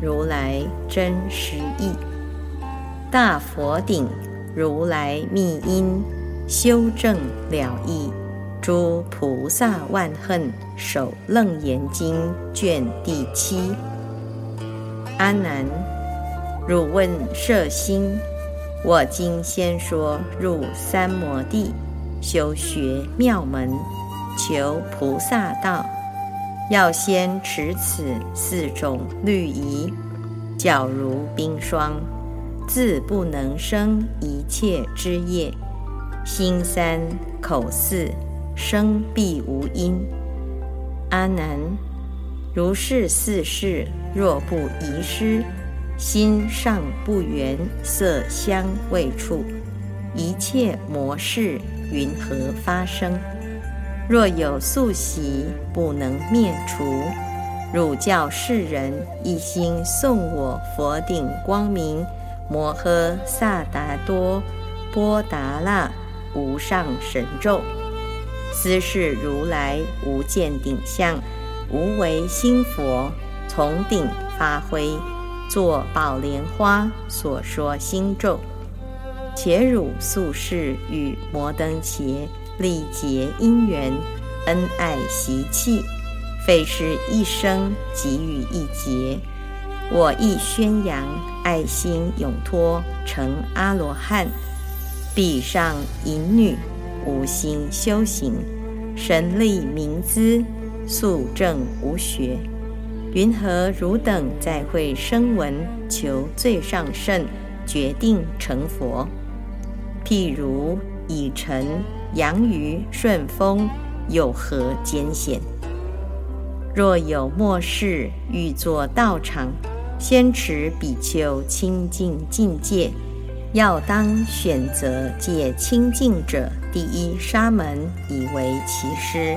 如来真实义，大佛顶如来密因，修正了义，诸菩萨万恨守楞严经卷第七。阿难，汝问摄心，我今先说入三摩地，修学妙门，求菩萨道。要先持此四种律仪，皎如冰霜，自不能生一切之业。心三口四生必无因。阿难，如是四事若不遗失，心尚不圆色香味触，一切魔事云何发生？若有宿习不能灭除，汝教世人一心诵我佛顶光明摩诃萨达多波达那无上神咒，斯是如来无见顶相，无为心佛从顶发挥，作宝莲花所说心咒，且汝宿世与摩登伽。历结因缘，恩爱习气，费时一生给予一劫。我亦宣扬爱心永托，成阿罗汉。彼上淫女无心修行，神力明资，素正无学，云何汝等再会声闻求最上圣，决定成佛？譬如以成。洋于顺风，有何艰险？若有末世欲作道场，先持比丘清净境界，要当选择戒清净者第一沙门，以为其师。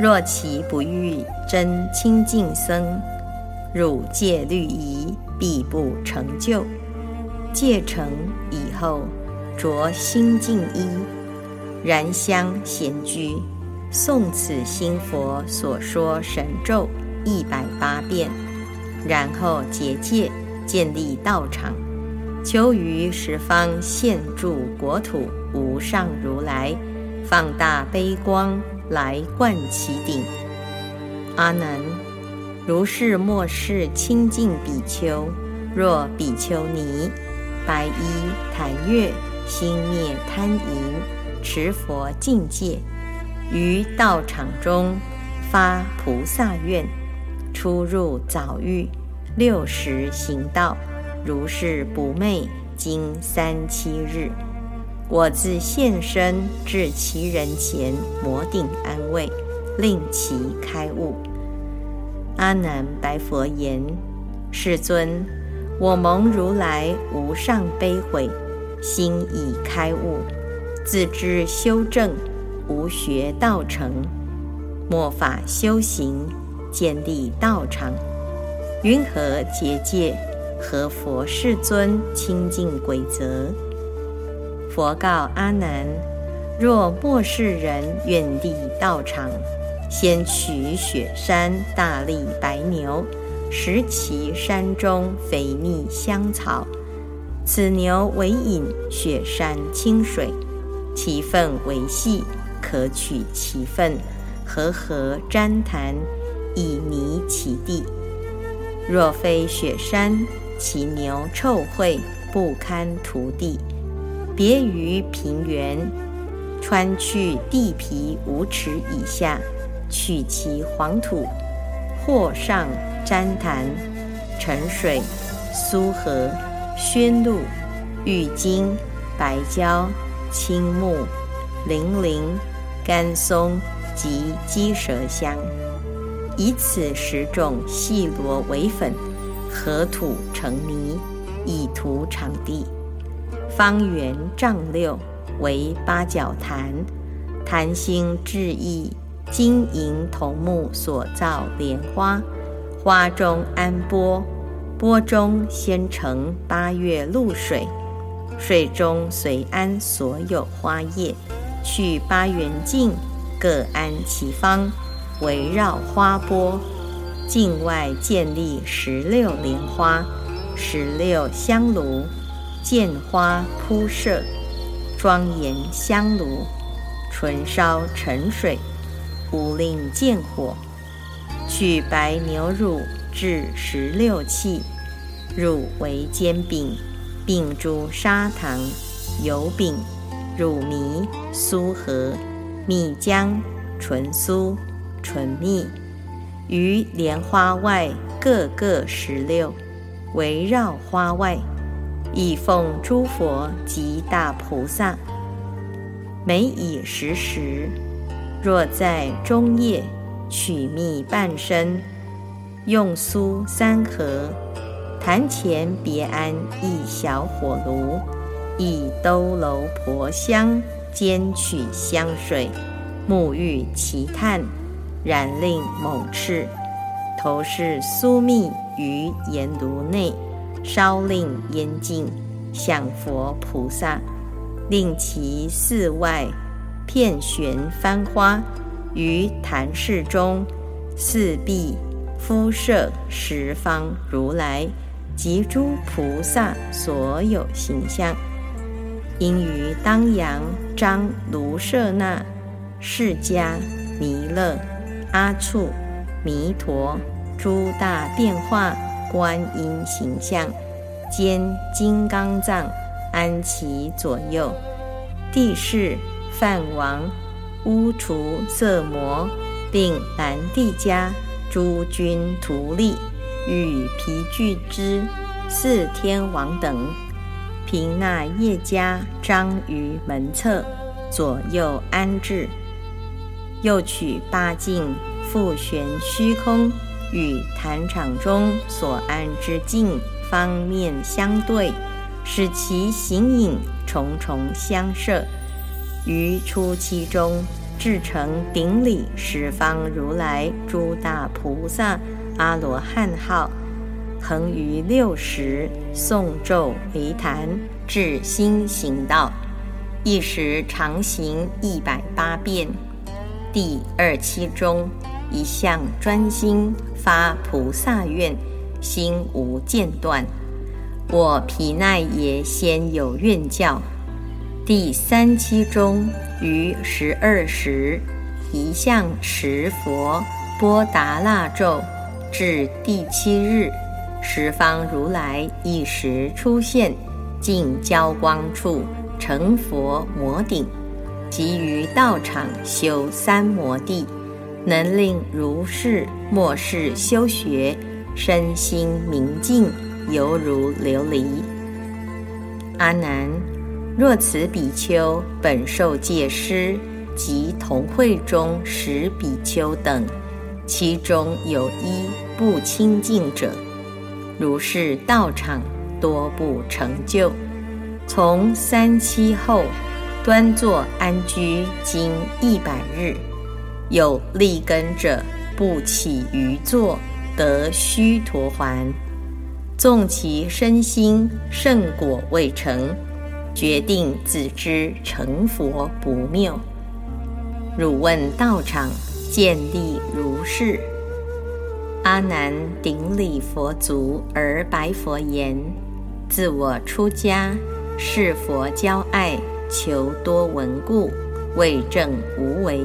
若其不欲真清净僧，汝戒律仪必不成就。戒成以后，着清净衣。燃香闲居，诵此新佛所说神咒一百八遍，然后结界建立道场，求于十方现住国土无上如来，放大悲光来灌其顶。阿难，如是末世清净比丘，若比丘尼，白衣檀月，心灭贪淫。持佛境界，于道场中发菩萨愿，出入早狱，六时行道，如是不寐，经三七日，我自现身至其人前，摩顶安慰，令其开悟。阿难白佛言：“世尊，我蒙如来无上悲悔，心已开悟。”自知修正，无学道成，末法修行，建立道场，云何结界？何佛世尊清净规则？佛告阿难：若末世人愿立道场，先取雪山大力白牛，食其山中肥腻香草，此牛为饮雪山清水。其粪为细，可取其粪，和合粘痰，以泥其地。若非雪山，其牛臭秽，不堪涂地。别于平原，穿去地皮五尺以下，取其黄土，或上粘痰，沉水，苏合，宣露，玉金，白胶。青木、零陵、甘松及鸡舌香，以此十种细罗为粉，合土成泥，以图场地。方圆丈六，为八角坛，坛心制意，金银铜木所造莲花，花中安钵，钵中先盛八月露水，水中随安所有花叶，去八圆镜，各安其方，围绕花钵。境外建立十六莲花，十六香炉，见花铺设，庄严香炉，纯烧沉水，无令见火。取白牛乳制十六器，乳为煎饼，饼珠砂糖，油饼，乳糜，酥和，蜜浆，纯酥，纯蜜。于莲花外各各十六，围绕花外，以奉诸佛及大菩萨。每以时时，若在中夜，取蜜半升，用酥三盒。坛前别安一小火炉，以兜楼婆香煎取香水，沐浴其炭。染令猛赤，投是酥蜜于阎炉内，烧令烟尽，享佛菩萨，令其寺外片悬翻花，于坛室中四壁敷设十方如来及诸菩萨所有形象，因于当阳张卢舍那释迦弥勒。阿处、弥陀、诸大变化观音形象，兼金刚藏安其左右。地势梵王、乌除色魔，并南帝家诸君徒隶与毗俱之四天王等，平那叶家张于门侧左右安置。又取八镜复悬虚空，与坛场中所安之镜方面相对，使其形影重重相摄。于初期中，至成顶礼十方如来诸大菩萨阿罗汉号，恒于六时诵咒为坛，至心行道，一时常行一百八遍。第二期中，一向专心发菩萨愿，心无间断。我毗奈耶先有愿教。第三期中，于十二时，一向持佛波达那咒，至第七日，十方如来一时出现，尽交光处成佛摩顶。即于道场修三摩地，能令如是末世修学，身心明净，犹如琉璃。阿难，若此比丘本受戒师及同会中十比丘等，其中有一不清净者，如是道场多不成就。从三七后。端坐安居经一百日，有立根者不起于坐，得须陀环。纵其身心圣果未成，决定自知成佛不谬。汝问道场建立如是。阿难顶礼佛足而白佛言：自我出家，是佛教爱。求多闻故，为正无为，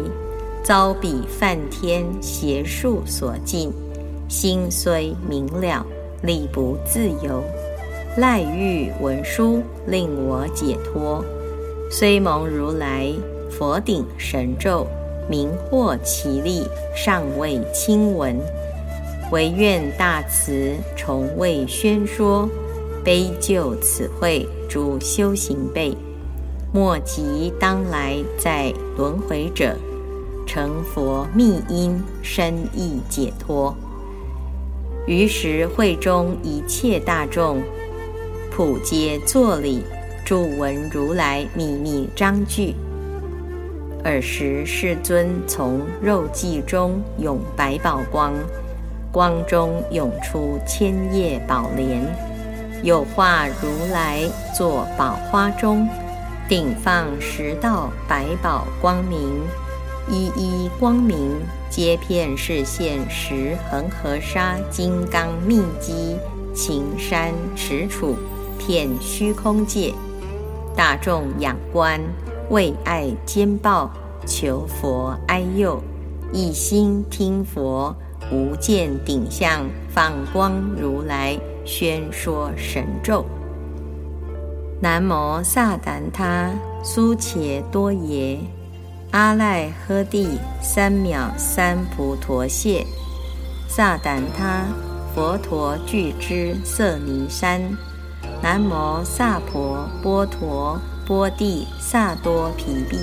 遭彼梵天邪术所禁，心虽明了，力不自由。赖欲文殊令我解脱，虽蒙如来佛顶神咒，名获其力，尚未亲闻。唯愿大慈从未宣说，悲救此会诸修行辈。莫及当来在轮回者，成佛密因深意解脱。于时会中一切大众，普皆作礼，诸闻如来秘密章句。尔时世尊从肉髻中涌百宝光，光中涌出千叶宝莲，有化如来坐宝花中，顶放十道百宝光明，一一光明皆遍是现十恒河沙金刚密机。青山池楚，遍虚空界，大众仰观，为爱兼报，求佛哀佑，一心听佛，无见顶相，放光如来，宣说神咒。南无萨怛他苏且多耶，阿赖诃帝三藐三菩陀谢，萨怛他。佛陀具之色尼山，南无萨婆波陀波帝萨多毗毗，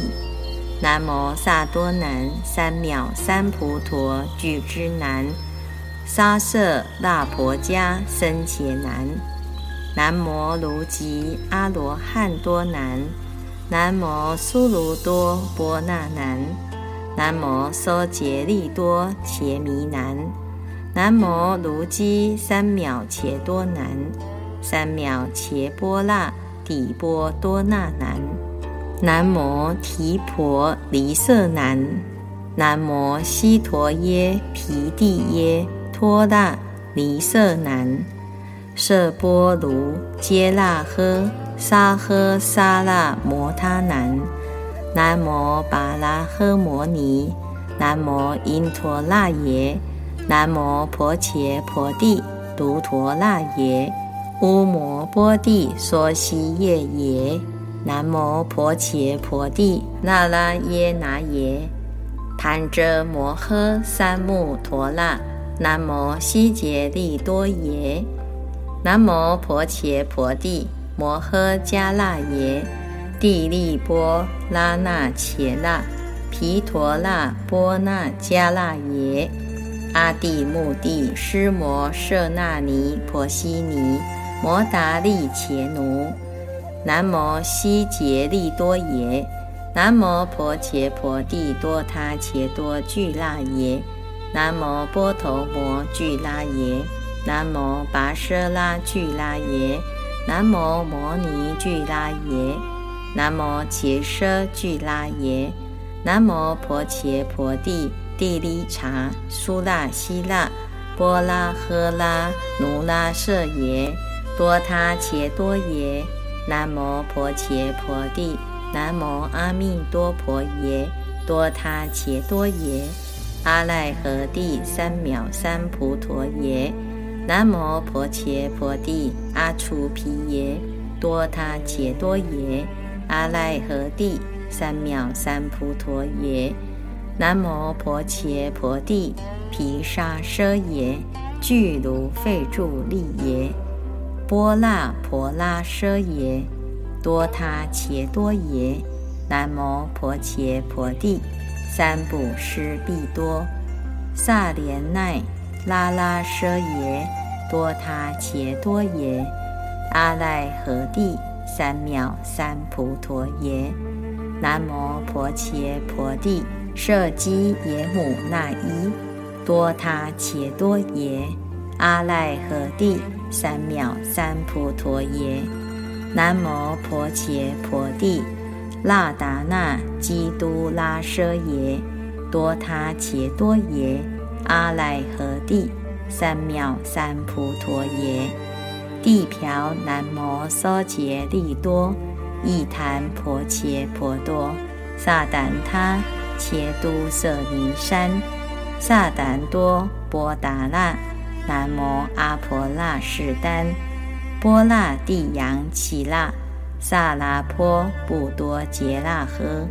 南无萨多南三藐三菩陀具之南，沙瑟那婆迦僧伽南，南无卢吉阿罗汉多南，南无苏卢多波那南，南无梭杰利多伽弥南。南无卢基三藐切多南，三藐切波那底波多那南，南无提婆离色南，南无悉陀耶毗帝耶托那离色南，色波卢揭那诃沙诃沙那摩他南，南无巴拉诃摩尼，南无因陀那耶。南无婆伽婆帝独陀那耶，乌摩波帝娑悉夜耶，南无婆伽婆帝那拉耶那耶，盘遮摩诃三目陀那，南无悉竭利多耶，南无婆伽婆帝摩诃迦那耶，地利波拉那伽那，毗陀那波那迦那耶。阿地目地湿摩舍那尼婆悉尼摩达利伽奴，南无悉竭利多耶，南无婆伽婆帝多他伽多俱那耶，南无波头摩俱那耶，南无跋舍拉俱那耶，南无摩尼俱那耶，南无伽舍俱那耶，南无婆伽婆帝。地利察苏那希那波拉赫拉奴拉舍耶多他伽多耶南无婆伽婆帝南无阿弥多婆耶多他伽多耶阿赖诃帝三藐三菩陀耶南无婆伽婆帝阿阇毗耶多他伽多耶阿赖诃帝三藐三菩陀耶南无婆伽婆帝毗沙舍耶俱卢吠住利耶。波那婆拉舍耶多他伽多耶南无婆伽婆帝三不施必多。萨连奈拉拉舍耶多他伽多耶。阿赖诃帝三藐三菩陀耶。南无婆伽婆帝。舍基耶母那依多他伽多耶。阿赖诃帝三藐三菩陀耶南无婆伽婆帝那达那基督拉舍耶多他伽多耶阿赖诃帝三藐三菩陀耶地瓢南摩娑竭利多亦檀婆伽婆多萨怛他。切都舍尼山，萨怛多波达那，南无阿婆那士丹，波那地扬起那，萨拉坡布多杰那呵，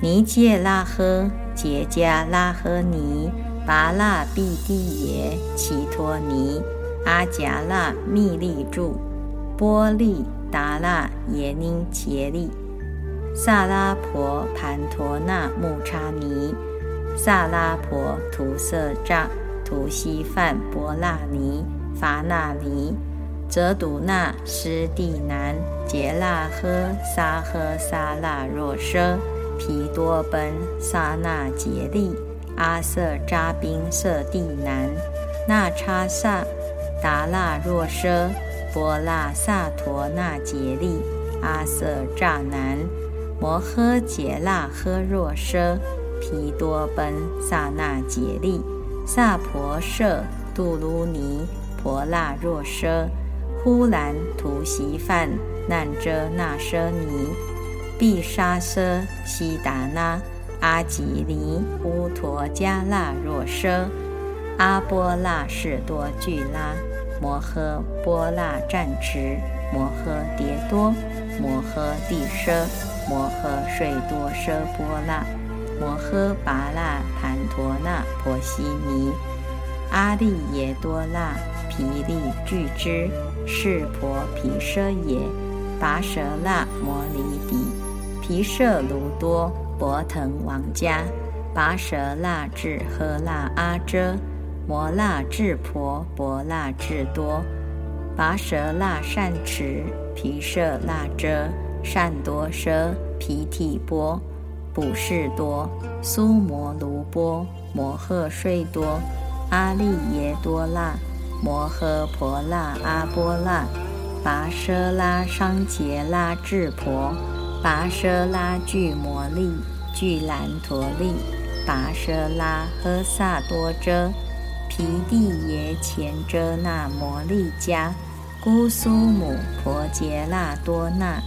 尼戒那呵，杰迦拉呵尼，拔那毕地耶，奇托尼，阿迦那密利柱，波利达那耶宁杰利。萨拉婆盘陀那木叉尼，萨拉婆图色扎图西梵波那尼伐那尼，则独那施地南杰那呵沙呵沙那若奢毗多奔沙那杰利阿瑟扎宾色地难那叉萨达那若奢波那萨陀那杰利阿瑟扎南摩诃杰那呵若奢毗多奔萨那杰利萨婆舍杜卢尼婆那若奢。呼兰图悉梵难遮那奢尼毕沙奢悉达那阿吉尼乌陀迦那若奢阿波那士多俱拉摩诃波那战持摩诃迭多摩诃帝奢摩诃睡多奢波那摩诃跋那盘陀那婆悉尼。阿利耶多那毗利俱之。是婆毗舍也，跋舍那摩尼底，毗舍卢多博腾王家，跋舍那智诃那阿遮，摩那智婆婆那智多，跋舍那善持，毗舍那遮，善多奢，毗提波，补士多，苏摩卢波，摩诃睡多，阿利耶多那。摩诃婆那阿波那，跋奢拉商杰拉智婆，跋奢拉具摩利具兰陀利，跋奢拉诃萨多遮，毗地耶前遮那摩利迦，姑苏母婆杰那多那，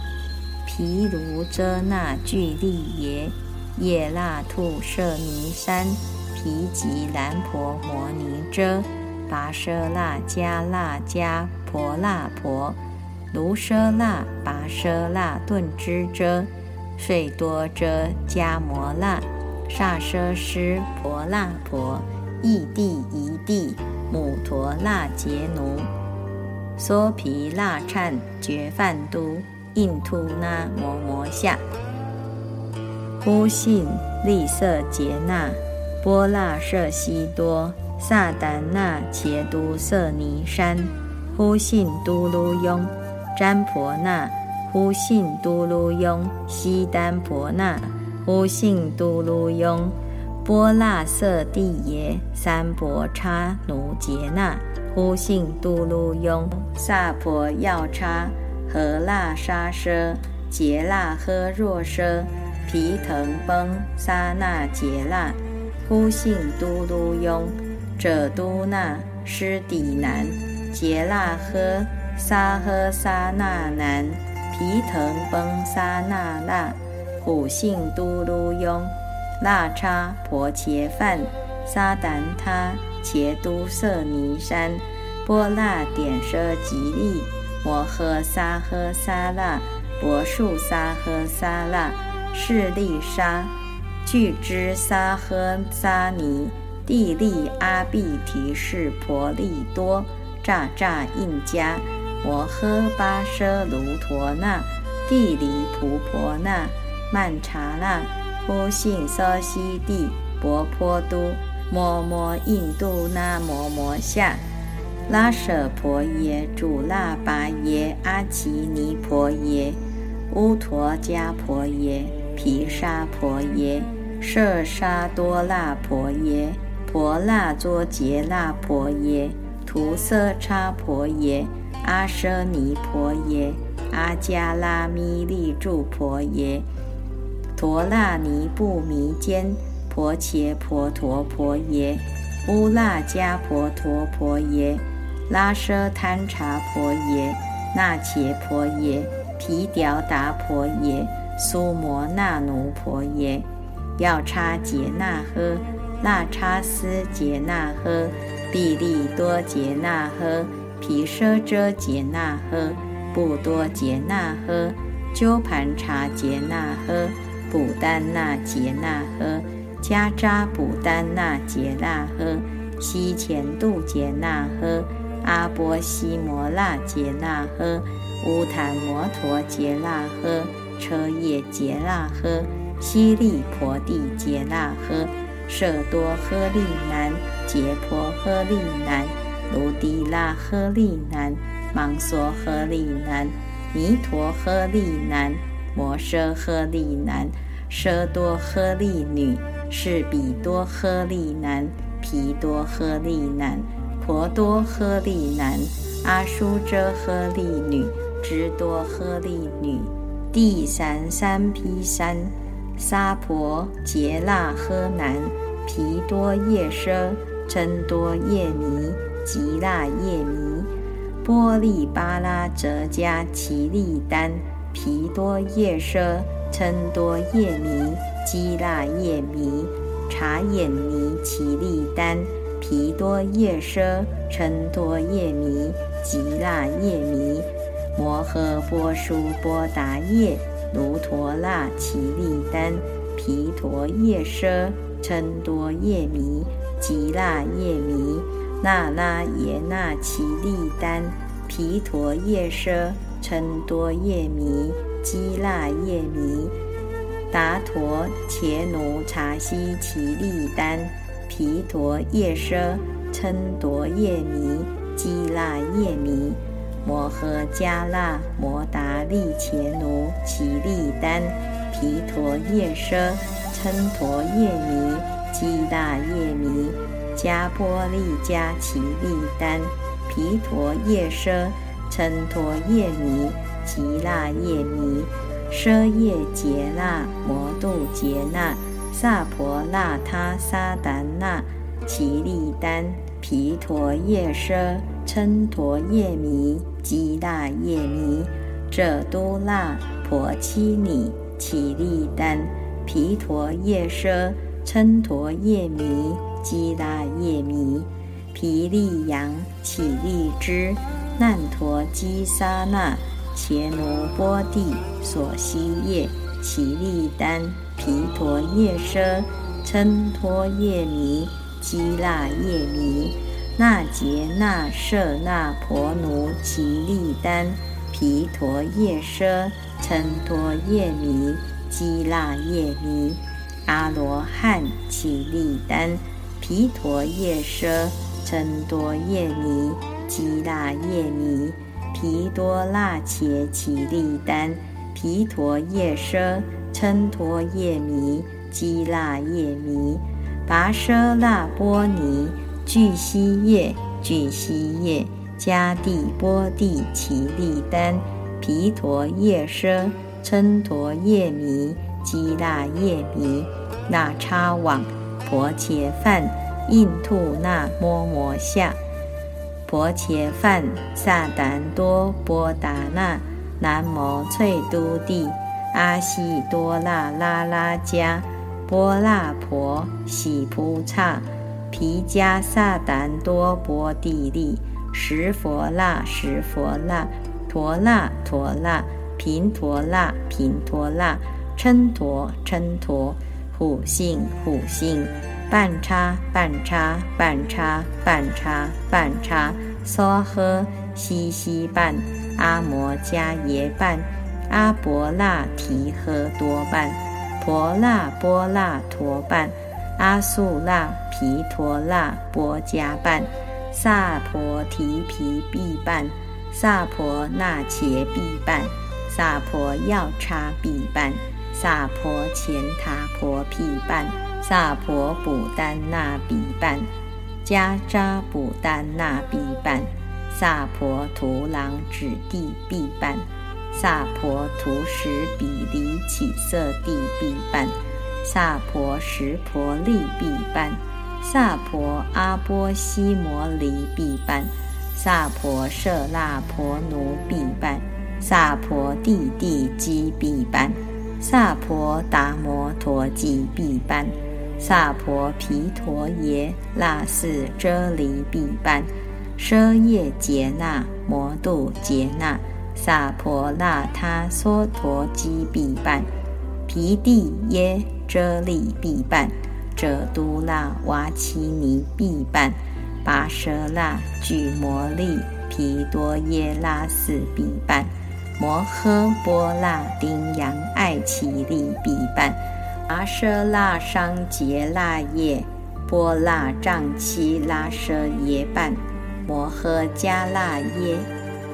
毗卢遮那具利耶，耶那兔舍尼山，毗吉兰婆摩尼遮。跋奢那迦那迦婆那婆，卢舍那跋奢那顿支遮，睡多遮迦摩那，萨奢施婆那婆，异地一地母陀那杰奴，娑毗那忏觉梵都，印突那摩摩夏，呼信利色杰那，波那舍悉多。萨达那伽都色尼山，呼信都卢雍，占婆那，呼信都卢雍，悉丹婆那，呼信都卢雍，波那色帝耶，三婆叉奴杰那，呼信都卢雍，萨婆要叉，何那沙奢，杰那呵若奢，毗腾崩沙那杰那，呼信都卢雍。者都那师底南杰那呵沙呵沙那南毗腾崩沙那那虎性都卢雍那叉婆伽梵沙达他伽都色尼山波那点舍吉利摩诃萨诃萨那博树萨诃萨那势利沙具之沙诃萨尼。地利阿毗提士婆利多乍乍印迦摩诃巴奢卢陀那地离菩婆那曼茶那呼信娑悉地薄婆都摩摩印度那摩摩夏拉舍婆耶主那巴耶阿奇尼婆耶乌陀迦婆耶毗沙婆耶舍沙多那婆耶婆那作杰那婆耶，图色叉婆耶，阿舍尼婆耶，阿迦拉弥利住婆耶，陀那尼布弥坚婆伽婆陀婆耶，乌那迦婆陀婆耶，拉舍贪茶婆耶，那伽婆耶，毗雕达婆耶，苏摩那奴婆耶，要叉杰那呵。那叉斯杰那呵，毗利多杰那呵，毗舍遮杰那呵，布多杰那呵，鸠盘茶杰那呵，补丹那杰那呵，迦扎补丹那杰那呵，西前度杰那呵，阿波西摩那杰那呵，乌檀摩陀杰那呵，车叶杰那呵，悉利婆地杰那呵。舍多诃利南，杰婆诃利南，卢迪拉诃利南，芒梭诃利南，弥陀诃利南，摩诃诃利南，奢多诃利女，是比多诃利南，毗多诃利南，婆多诃利男，阿输遮诃利女，支多诃利女，地三三毗三，娑婆劫那诃男，毗多夜奢，嗔多夜弥，吉那夜弥，波利巴拉则迦奇利丹，毗多夜奢，嗔多夜弥，吉那夜弥，茶眼尼奇利丹，毗多夜奢，称多夜弥，吉那夜弥，摩诃波输波达夜，卢陀那奇利丹，毗陀夜奢，称多夜弥，吉那夜弥。那拉耶那奇利丹，毗陀夜奢，称多夜弥，吉那夜弥，达陀伽奴察悉奇利丹，毗陀夜奢，嗔陀夜弥，基那夜弥，摩诃迦那摩达利伽奴奇利丹，毗陀夜奢，嗔陀夜弥，基那夜弥。迦波利迦奇利丹，毗陀夜奢，嗔陀夜弥，吉那夜弥，奢夜劫那，摩度劫那，萨婆那他萨达那，奇利丹，毗陀夜奢，称陀夜弥，吉那夜弥，遮都那婆七尼，奇利丹，毗陀夜奢，称陀夜弥。基那夜弥，毗利扬起利支，难陀基沙那，伽罗波帝所悉夜，奇利丹，毗陀夜奢，嗔陀夜弥，基那夜弥，那杰那舍那婆奴其利丹，毗陀夜奢，嗔陀夜弥，基那夜弥，阿罗汉其利丹。毗陀夜奢，嗔多夜弥，基那夜弥，毗多那伽奇利丹，毗陀夜奢，嗔陀夜弥，基那夜弥，跋奢那波尼，俱悉夜，俱悉夜，迦帝波帝奇利丹，毗陀夜奢，嗔陀夜弥，基那夜弥，那叉网。婆伽梵，印度那摩摩夏，婆伽梵，萨达多波达那，南摩翠都帝，阿悉多那拉拉迦，波那婆，喜菩萨，毗迦萨达多波地利，十佛那十佛那，陀那陀那，频陀那频陀那，称陀称陀。虎性虎性，半叉半叉半叉半叉半叉，娑诃悉悉半，阿摩迦耶半，阿婆那提诃多半，婆那波那陀半，阿素那毗陀那波迦半，萨婆提毗毕半，萨婆那伽毕半，萨婆药叉毕半。萨婆前塔婆毗半，萨婆补丹那毗半，迦扎补丹那毗半，萨婆图朗指地毗半，萨婆图什比离起色地毗半，萨婆什婆利毗半，萨婆阿波西摩离毗半，萨婆舍那婆奴毗半，萨婆地地基毗半。萨婆达摩陀吉毗半，萨婆毗陀耶那四遮离毗半，奢夜劫那摩度劫那，萨婆那他娑陀基必半，毗地耶遮利必半，遮都那瓦奇尼必半，跋舍那具摩利毗多耶拉四必半。摩诃波那丁扬爱奇利必半，阿舍那商杰那耶波那藏七拉舍耶半，摩诃迦那耶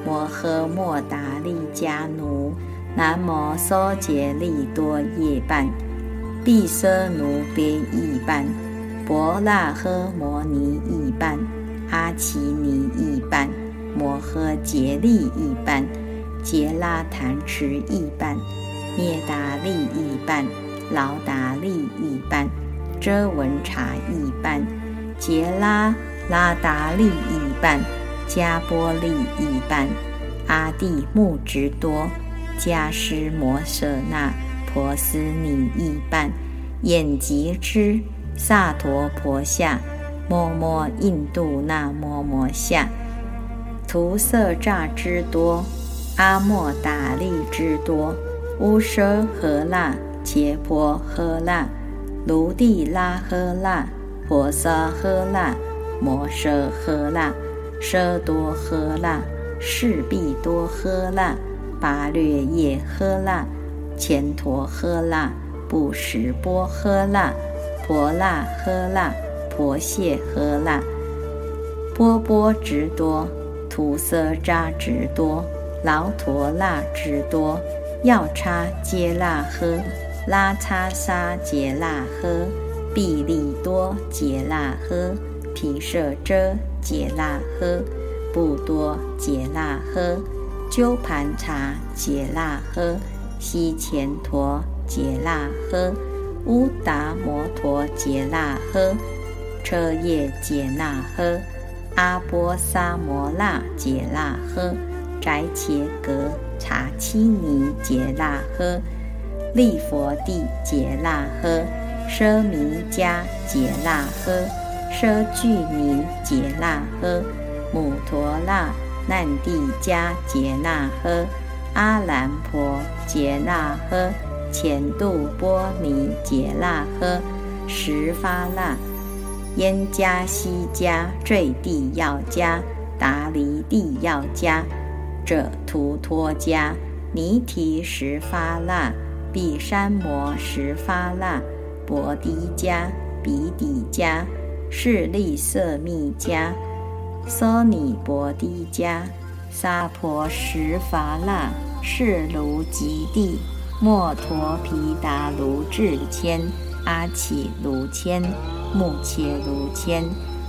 摩诃莫达利迦奴，南摩梭杰利多夜半，毗舍奴别一半，婆那诃摩尼一半，阿奇尼一半，摩诃杰利一半，杰拉弹持一半，涅达利一半，劳达利一半，遮文察一半，杰拉拉达利一半。迦波利一半，阿地木直多，迦湿摩舍那婆斯尼一半，眼吉之萨陀婆夏，摩摩印度那摩摩夏，涂色乍之多，阿莫达利之多，乌舍何那切婆诃那，卢地拉诃那，婆萨诃那，摩舍诃那。舌多喝辣，势必多喝辣，八略也喝辣，前陀喝辣，不食波喝辣，婆辣喝辣，婆谢喝辣，波波直多，吐色渣直多，劳陀辣直多，要叉皆辣喝，拉差沙皆辣喝，臂力多皆辣喝，皮舍遮。解辣喝，不多解辣喝，鸠盘茶解辣喝，西前陀解辣喝，乌达摩陀解辣喝，车夜解辣喝，阿波沙摩那解辣喝，宅切格茶七尼解辣喝，利佛地解辣喝，奢弥迦解辣喝。奢俱尼杰那诃，母陀那难帝迦杰那诃，阿兰婆杰那诃，前度波尼杰那诃，十发那，燕迦西迦坠地要迦，达离地要迦，者图托迦，尼提十发那，毗山摩十发那，薄迪迦比底迦。是利色密迦，娑尼婆帝迦，娑婆什伐那，是卢吉帝，摩陀毗达卢智谦，阿起卢谦，目切卢谦，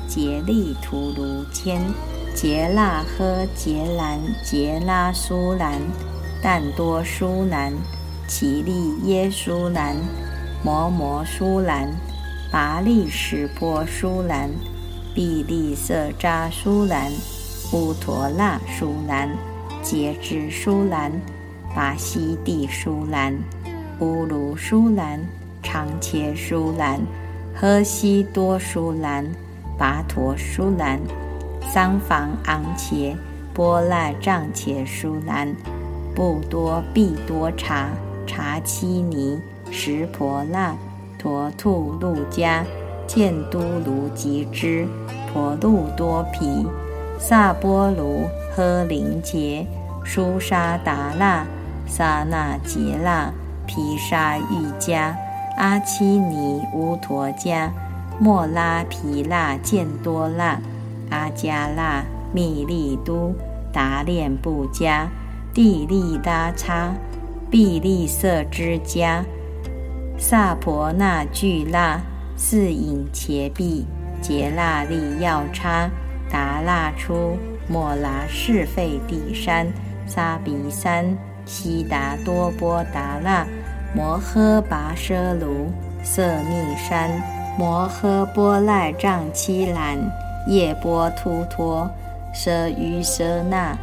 竭利图卢谦，杰那诃杰兰杰拉苏兰，但多苏兰，奇利耶苏兰，摩摩苏兰。拔利什波舒兰，毕利色扎舒兰，乌陀那舒兰，杰支舒兰，巴西地舒兰，乌卢舒兰，长切舒兰，喝西多舒兰，跋陀舒兰，桑房昂切，波那藏切舒兰，布多必多茶，茶七尼，石婆那。陀兔鹿迦，见都卢吉之，婆路多毗，萨波卢诃林杰，舒沙达那，萨那杰那，毗沙喻迦，阿七尼乌陀迦，莫拉毗那见多那，阿迦那，密利都，达练布迦，地利达叉，毕利色之迦。萨婆那俱那四隐伽毕杰那利药叉达那出莫拉是费地山沙比山悉达多波达那摩诃跋奢卢色密山摩诃波赖藏七兰叶波突托舍于舍那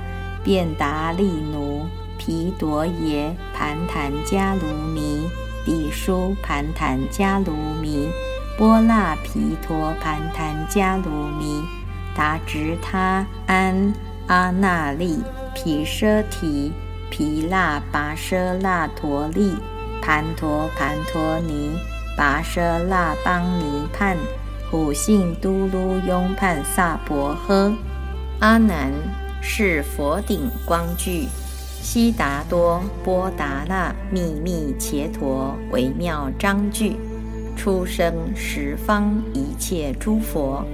便达利奴毗夺耶盘檀迦卢尼。地书盘檀迦卢弥，波那毗陀盘檀迦卢弥，达直他安阿那利毗舍提毗那跋舍那陀利盘陀盘陀尼跋舍那邦尼判虎性都卢拥判萨婆诃。阿难是佛顶光具。悉达多波达那秘密伽陀微妙章句，出生十方一切诸佛，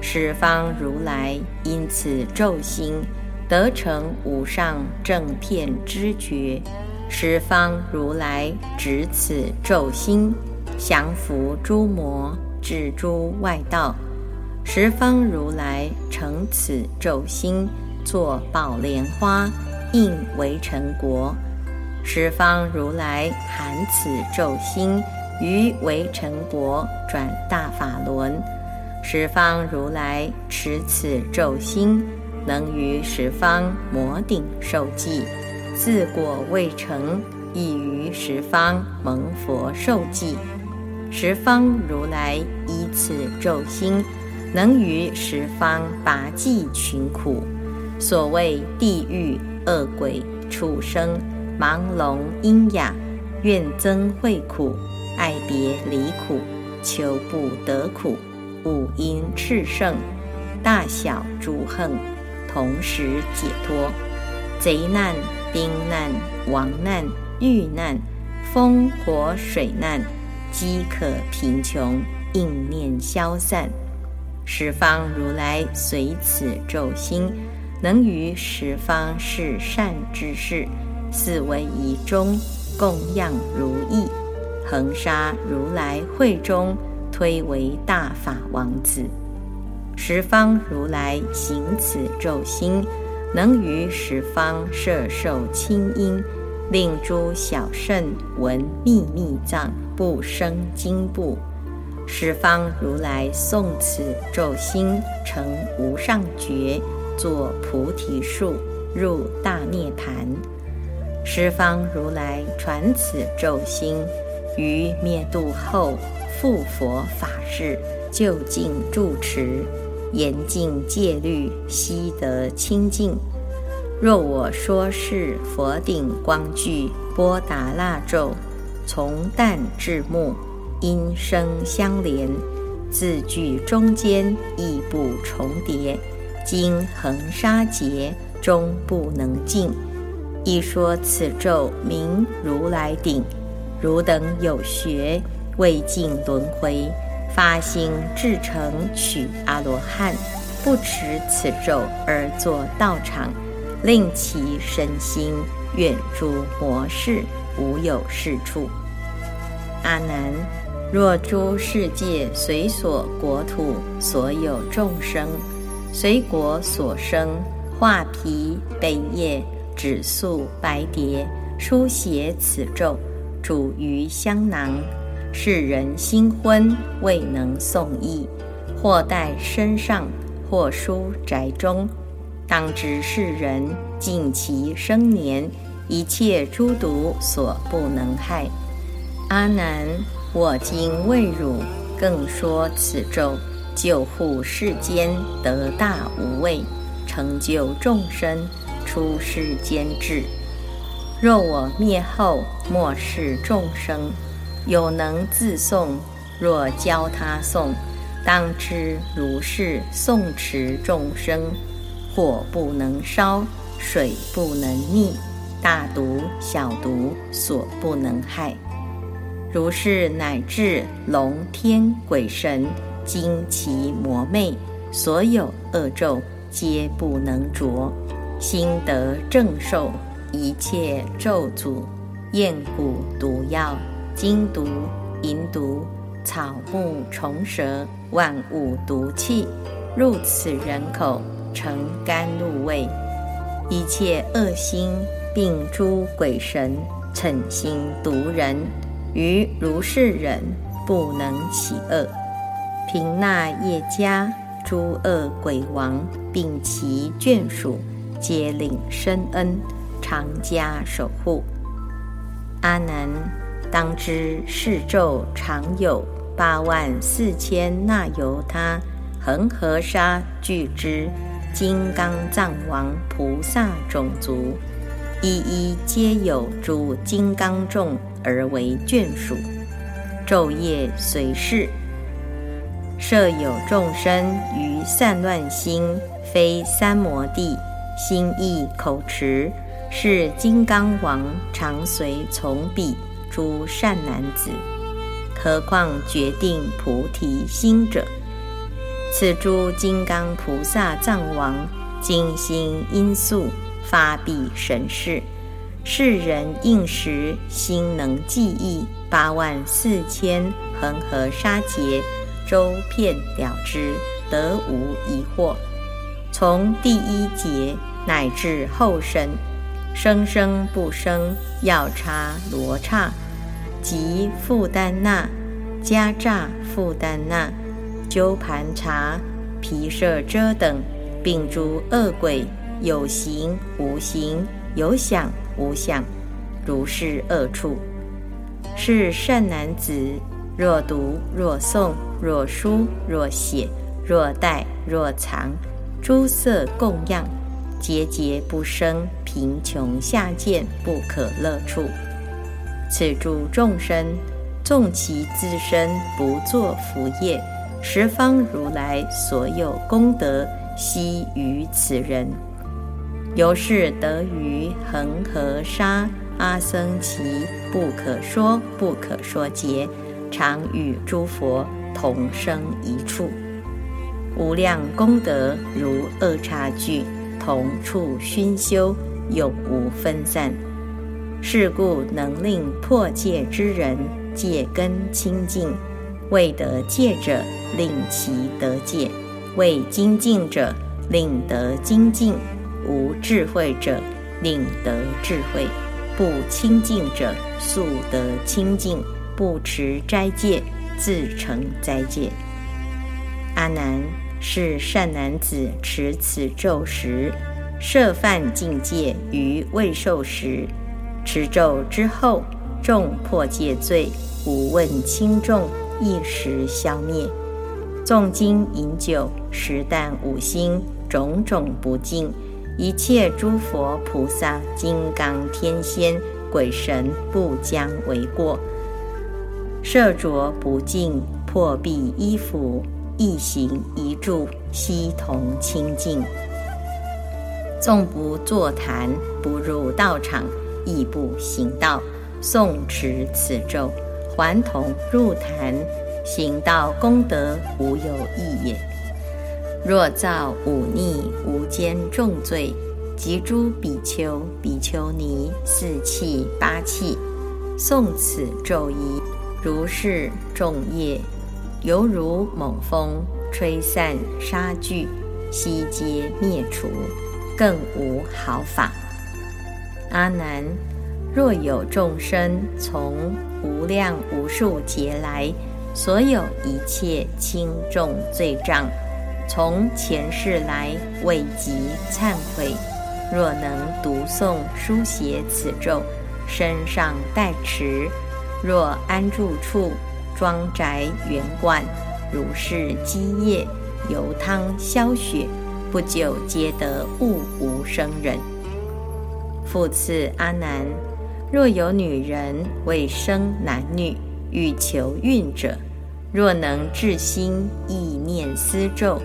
十方如来因此咒心，得成无上正片知觉。十方如来执此咒心，降伏诸魔，止诸外道。十方如来成此咒心，作宝莲花，应为成国。十方如来含此咒心，于为成国转大法轮。十方如来持此咒心，能于十方摩顶受记，自果未成，亦于十方蒙佛受记。十方如来依此咒心，能于十方拔济群苦。所谓地狱恶鬼畜生。盲聋喑哑，怨憎会苦，爱别离苦，求不得苦，五阴炽盛，大小诸横，同时解脱。贼难、兵难、亡难、遇难、风火水难，饥渴贫穷，应念消散。十方如来随此咒心，能于十方是善之事。四维仪中供养如意，恒沙如来会中推为大法王子。十方如来行此咒心，能于十方摄受清音，令诸小圣闻秘密藏，不生惊怖。十方如来诵此咒心，成无上觉，作菩提树，入大涅盘。十方如来传此咒心，于灭度后复佛法事，就近住持，严禁戒律，悉得清净。若我说是佛顶光具波达那咒，从旦至暮，音声相连，字句中间亦不重叠，经恒沙劫，终不能尽。一说此咒名如来顶，汝等有学未尽轮回，发心至诚取阿罗汉，不持此咒而作道场，令其身心远诸魔事，无有是处。阿难，若诸世界随所国土所有众生，随国所生，化皮被叶。纸素白蝶书写此咒，煮于香囊。世人新婚未能诵意，或带身上，或书宅中。当知世人尽其生年，一切诸毒所不能害。阿难，我今为汝更说此咒，救护世间，得大无畏，成就众生。出世间智，若我灭后，末世众生有能自诵，若教他诵，当知如是诵持众生，火不能烧，水不能溺，大毒小毒所不能害。如是乃至龙天鬼神、精奇魔魅，所有恶咒，皆不能着。心得正受一切咒诅、厌蛊毒药、金毒、银毒、草木虫蛇、万物毒气，入此人口成甘露味。一切恶心并诸鬼神逞心毒人，于如是人不能起恶。贫那业家诸恶鬼王，并其眷属。皆领深恩，常加守护。阿难，当知世咒常有八万四千那由他恒河沙具之金刚藏王菩萨种族，一一皆有诸金刚众而为眷属。昼夜随侍，设有众生于散乱心，非三摩地。心意口持，是金刚王常随从彼诸善男子。何况决定菩提心者？此诸金刚菩萨藏王，精心因素，发彼神事。世人应时心能记忆八万四千恒河沙劫，周遍了之，得无疑惑。从第一节乃至后生，生生不生，要差罗刹，即复丹那、迦诈复丹那、鸠盘查、毗舍遮等，并诸恶鬼，有形无形，有想。无想，如是恶处，是善男子。若读若诵若书若写若带若藏，诸色供养，节节不生贫穷下贱不可乐处。此诸众生，纵其自身不作福业，十方如来所有功德，悉于此人。由是得于恒河沙阿僧祇不可说不可说劫，常与诸佛同生一处，无量功德如恶差距，同处熏修，永无分散。是故能令破戒之人戒根清净，未得戒者令其得戒，未精进者令得精进。无智慧者，令得智慧；不清净者，速得清净；不持斋戒，自成斋戒。阿难，是善男子持此咒时，设犯境界于未受时，持咒之后，众破戒罪，无问轻重，一时消灭。纵经饮酒，食啖五辛，种种不净。一切诸佛菩萨、金刚天仙、鬼神不将为过。设着不净，破壁衣服，一行一住，悉同清净。纵不坐坛，不入道场，亦不行道，诵持此咒，还同入坛，行道功德无有异也。若造忤逆无间重罪，及诸比丘、比丘尼四气八气，诵此咒仪，如是众业，犹如猛风吹散沙聚，悉皆灭除，更无好法。阿难，若有众生从无量无数劫来，所有一切轻重罪障。从前世来未及忏悔，若能读诵书写此咒，身上带持；若安住处、庄宅园观，如是基业，油汤消雪，不久皆得物无生人。复次，阿难，若有女人为生男女，欲求孕者，若能至心意念思咒。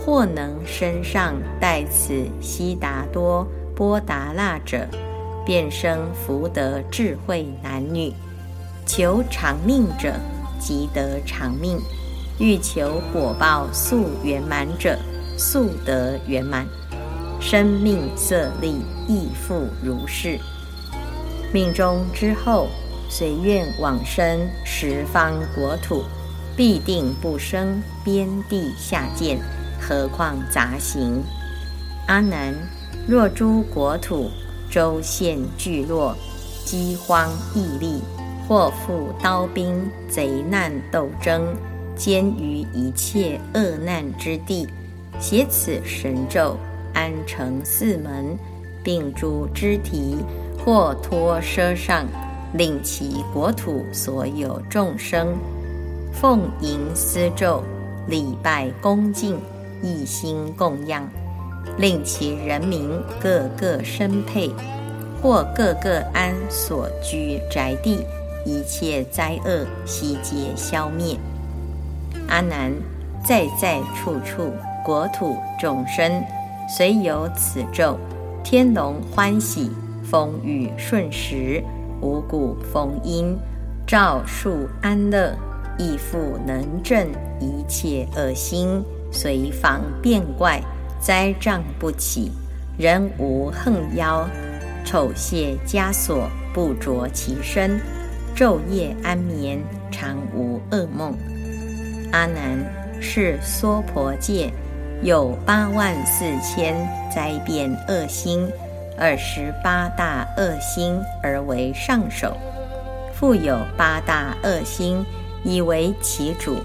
或能身上带此悉达多波达那者，便生福德智慧男女；求长命者，即得长命；欲求果报速圆满者，速得圆满。生命色力亦复如是。命中之后，随愿往生十方国土，必定不生边地下贱。何况杂行？阿难，若诸国土州县聚落，饥荒疫力，或复刀兵贼难斗争，兼于一切恶难之地，写此神咒，安成寺门，并诸肢体，或托奢上，令其国土所有众生奉迎思咒，礼拜恭敬。一心供养，令其人民个个身配，或个个安所居宅地，一切灾厄悉皆消灭。阿难，在在处处国土众生，虽有此咒，天龙欢喜，风雨顺时，五谷丰阴，照树安乐，亦复能正一切恶心。随防变怪，灾障不起，人无横腰，丑卸枷锁，不着其身，昼夜安眠，常无噩梦。阿难，是娑婆界有八万四千灾变恶心，二十八大恶心而为上首。复有八大恶心，以为其主，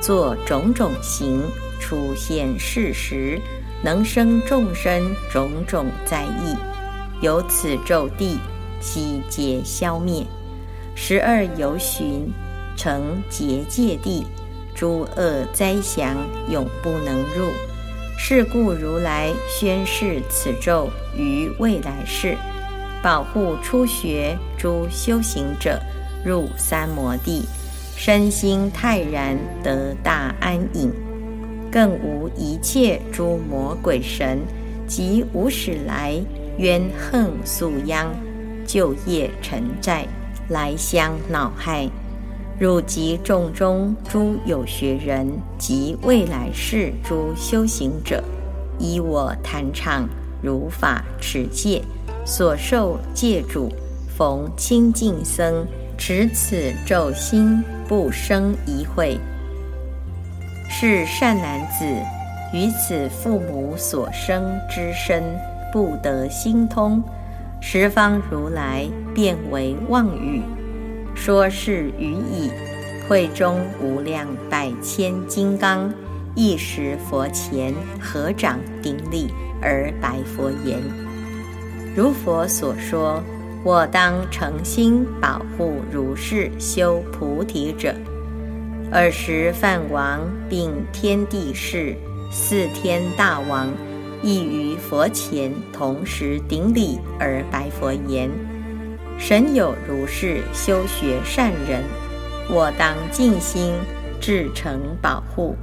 作种种行，出现事实，能生众生种种灾异。由此咒地，悉皆消灭。十二游巡，成结界地。诸恶灾祥，永不能入。是故如来宣示此咒于未来世，保护初学诸修行者入三摩地，身心泰然得大安隐，更无一切诸魔鬼神及无始来冤恨宿殃，旧业沉债来相恼害。汝及众中诸有学人及未来世诸修行者，依我弹唱如法持戒，所受戒主，逢清净僧持此咒心，不生疑会。是善男子，于此父母所生之身，不得心通，十方如来变为妄语。说是语已，会中无量百千金刚，一时佛前合掌顶礼而白佛言：“如佛所说，我当诚心保护如是修菩提者。”尔时梵王并天地士四天大王，亦于佛前同时顶礼而白佛言。神有如是修学善人，我当尽心至诚保护，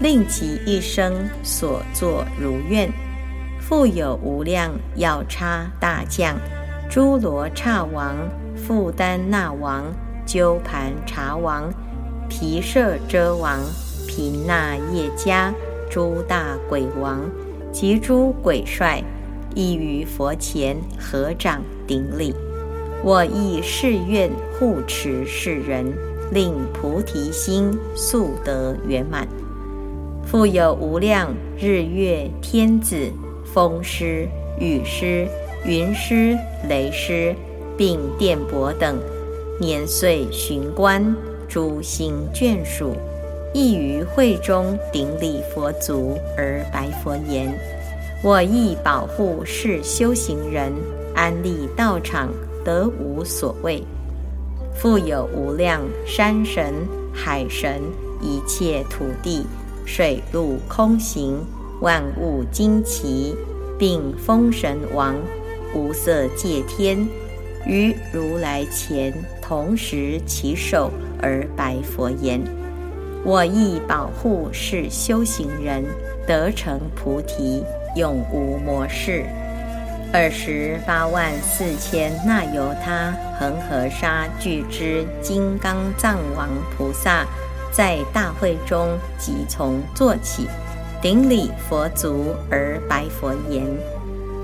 令其一生所作如愿。复有无量药叉大将、诸罗刹王、富丹那王、鸠盘茶王、毗舍遮王、频那叶迦诸大鬼王及诸鬼帅，亦于佛前合掌顶礼。我亦誓愿护持世人，令菩提心速得圆满。复有无量日月天子、风师、雨师、云师、雷师，并电波等年岁巡观，诸星眷属，亦于会中顶礼佛足而白佛言：“我亦保护是修行人，安立道场。”得无所谓，复有无量山神、海神、一切土地、水陆空行、万物惊奇，并风神王、无色界天，于如来前同时起手而白佛言：“我亦保护是修行人得成菩提，永无魔事。”二十八万四千那由他恒河沙俱之金刚藏王菩萨，在大会中即从坐起，顶礼佛足而白佛言：“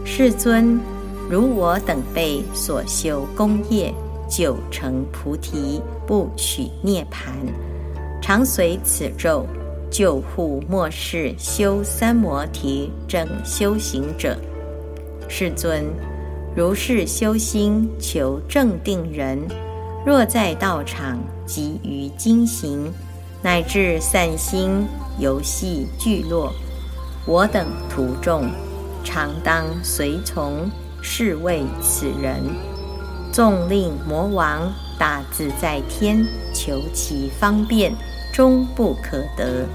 世尊，如我等辈所修功业，久成菩提，不取涅盘，常随此咒，救护末世修三摩提正修行者。”世尊，如是修心求正定人，若在道场急于经行，乃至散心游戏聚落，我等徒众常当随从侍卫此人。纵令魔王大自在天求其方便，终不可得。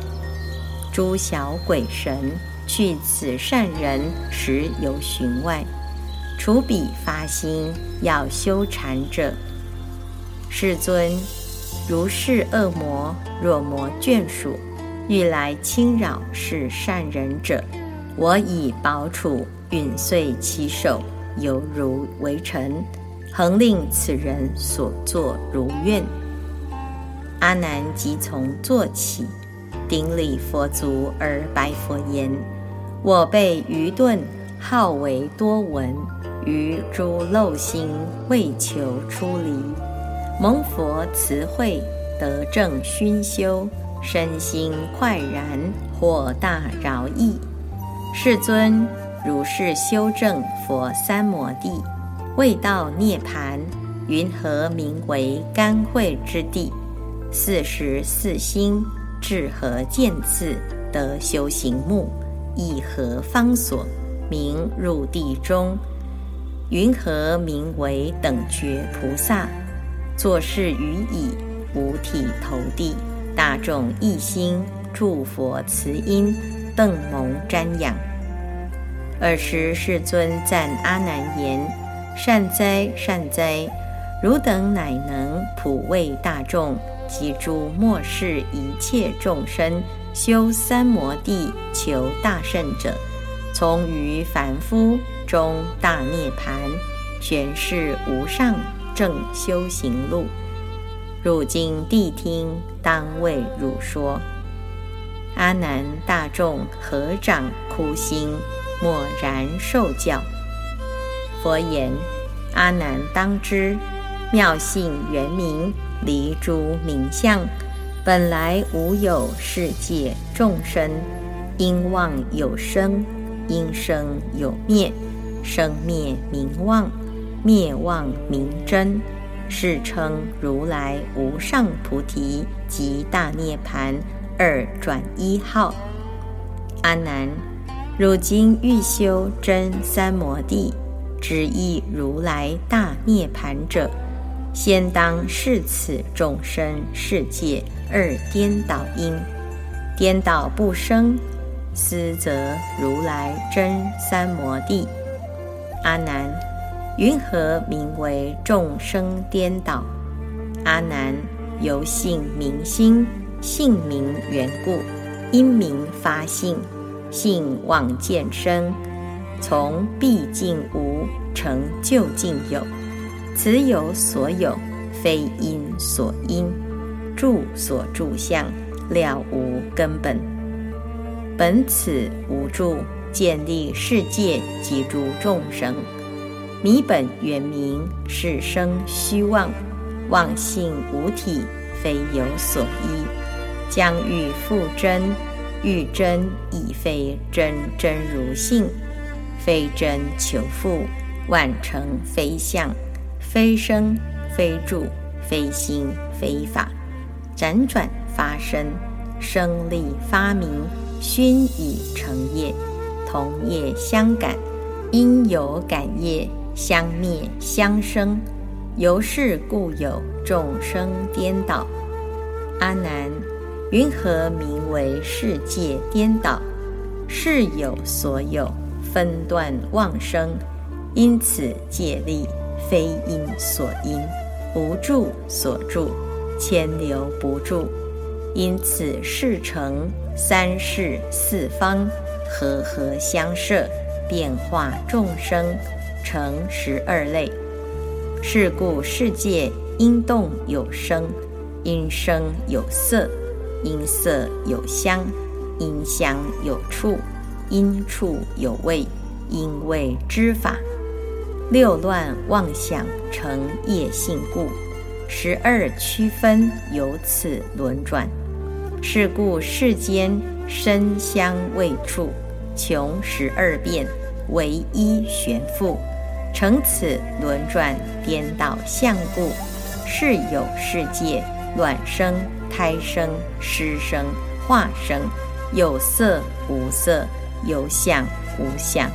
诸小鬼神。去此善人时有寻外，除彼发心要修禅者，世尊，如是恶魔若魔眷属欲来侵扰是善人者，我以宝杵陨碎其手，犹如为尘，恒令此人所作如愿。阿难即从坐起，顶礼佛足而白佛言。我辈愚钝，好为多闻，于诸漏心为求出离，蒙佛慈惠，得正熏修，身心快然，获大饶益。世尊，如是修正佛三摩地，未到涅盘，云何名为甘惠之地？四时四心，至何见次得修行目？以何方所名入地中？云何名为等觉菩萨？作是于已，五体投地，大众一心，诸佛慈音，邓蒙瞻仰。尔时世尊赞阿难言：“善哉，善哉！汝等乃能普为大众及诸末世一切众生。”修三摩地求大圣者，从于凡夫中大涅盘，玄是无上正修行路。汝今谛听，当为汝说。阿难大众合掌哭心，默然受教。佛言：阿难当知，妙性圆明，离诸名相。本来无有世界众生，因妄有生，因生有灭，生灭名妄，灭妄名真，是称如来无上菩提及大涅盘二转一号。阿难，汝今欲修真三摩地，直意如来大涅盘者，先当视此众生世界。二颠倒因，颠倒不生，斯则如来真三摩地。阿难，云何名为众生颠倒？阿难，由性明心，性名缘故，因名发性，性妄见生，从毕竟无成就竟有，此有所有，非因所因。住所住相，了无根本。本此无住，建立世界及诸众生。迷本原名，是生虚妄，妄性无体，非有所依。将欲复真，欲真已非真真如性，非真求复，万成非相，非生非住，非心非法。辗转发生，生力发明，熏已成业，同业相感，因有感业，相灭相生，由是故有众生颠倒。阿难，云何名为世界颠倒？是有所有，分段妄生，因此借力非因所因，无住所住。牵留不住，因此事成三世四方，和合相摄，变化众生，成十二类。是故世界因动有声，因声有色，因色有香，因香有触，因触有味，因味知法。六乱妄想成业性故。十二区分由此轮转，是故世间身香味触穷十二变，唯一悬复，成此轮转颠倒相故，是有世界卵生、胎生、湿生、化生，有色无色，有相无相。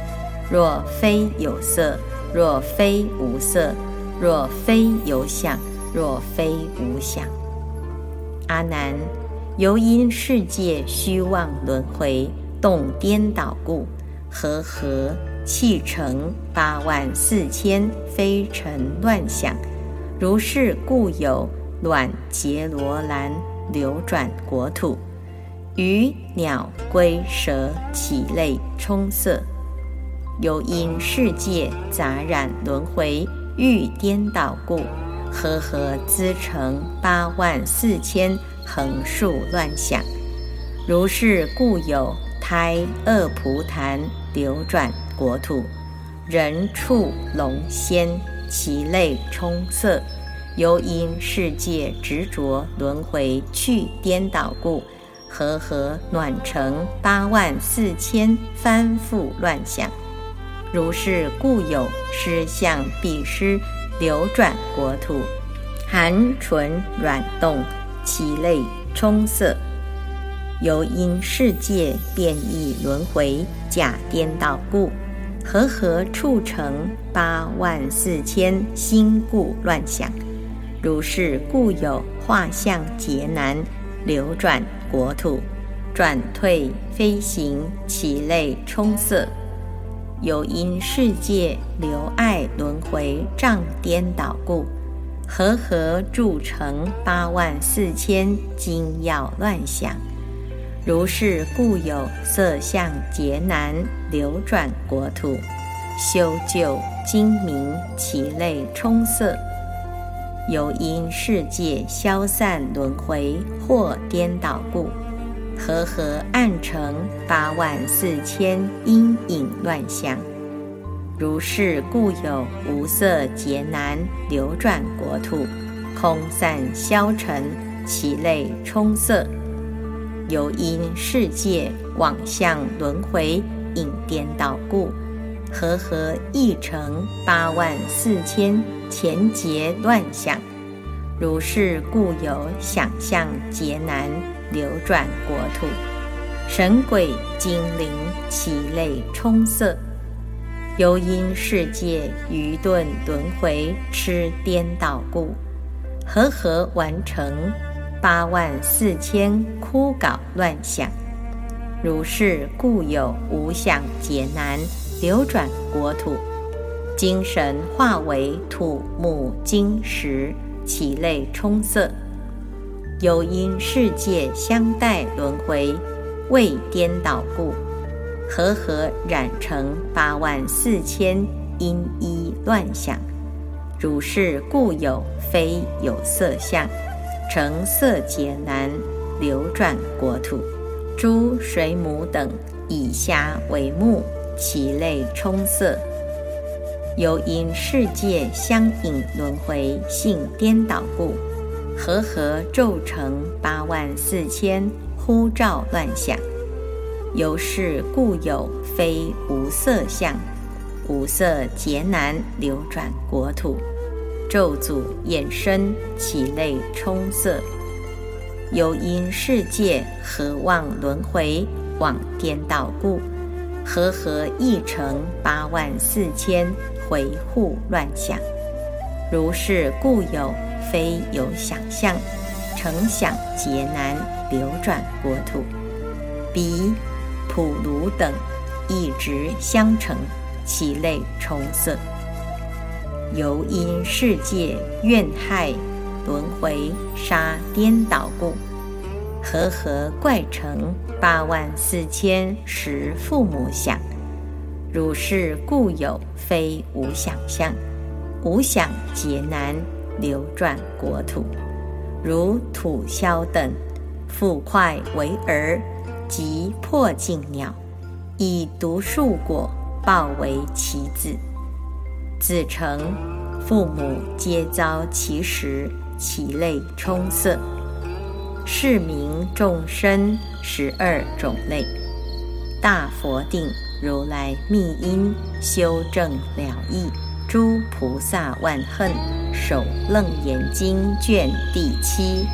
若非有色，若非无色，若非有相。若非无想，阿难，由因世界虚妄轮回动颠倒故，和合气成八万四千非尘乱想，如是故有卵结罗兰流转国土，鱼鸟龟蛇起类充色，由因世界杂染轮回欲颠倒故。和合资成八万四千横竖乱想，如是故有胎恶蒲檀流转国土，人畜龙仙，其类充塞，由因世界执着轮回去颠倒故，和合暖成八万四千翻覆乱想。如是故有失相必失，流转国土，含唇软动，其类充塞。由因世界变异轮回假颠倒故，和合促成八万四千心故乱想。如是故有画像劫难，流转国土，转退飞行，其类充塞。由因世界流爱轮回障颠倒故，和合铸成八万四千精要乱想。如是故有色相劫难流转国土，修旧精明其类充塞。由因世界消散轮回或颠倒故，和合暗成八万四千阴影乱象。如是故有无色劫难流转国土，空散消沉其类充塞。由因世界往向轮回引颠倒故，和合亦成八万四千前劫乱想。如是故有想象劫难流转国土，神鬼精灵其类充塞。由因世界愚钝轮回痴颠倒故，和合完成。八万四千枯槁乱想，如是故有无想劫难流转国土，精神化为土木金石，其类充塞。由因世界相待轮回未颠倒故，和合染成八万四千因依乱想。如是故有非有色相。成色解难流转国土，诸水母等以虾为目，其类充塞。由因世界相引轮回性颠倒故，和合骤成八万四千呼召乱想。由是故有非无色相，无色劫难流转国土。咒诅衍生其类充塞，由因世界何望轮回往颠倒故，和合亦成八万四千回护乱想。如是故有非有想象，成想劫难流转国土，彼普卢等一直相成，其类充塞。由因世界怨害轮回杀颠倒故，和合怪成八万四千十父母想。如是故有非无想象，无想劫难流转国土，如土枭等复快为儿，及破镜鸟，以毒树果报为其子。子成，父母皆遭其食，其类充塞。是名众生十二种类。大佛定如来密因修正了义，诸菩萨万恨。首楞严经卷第七。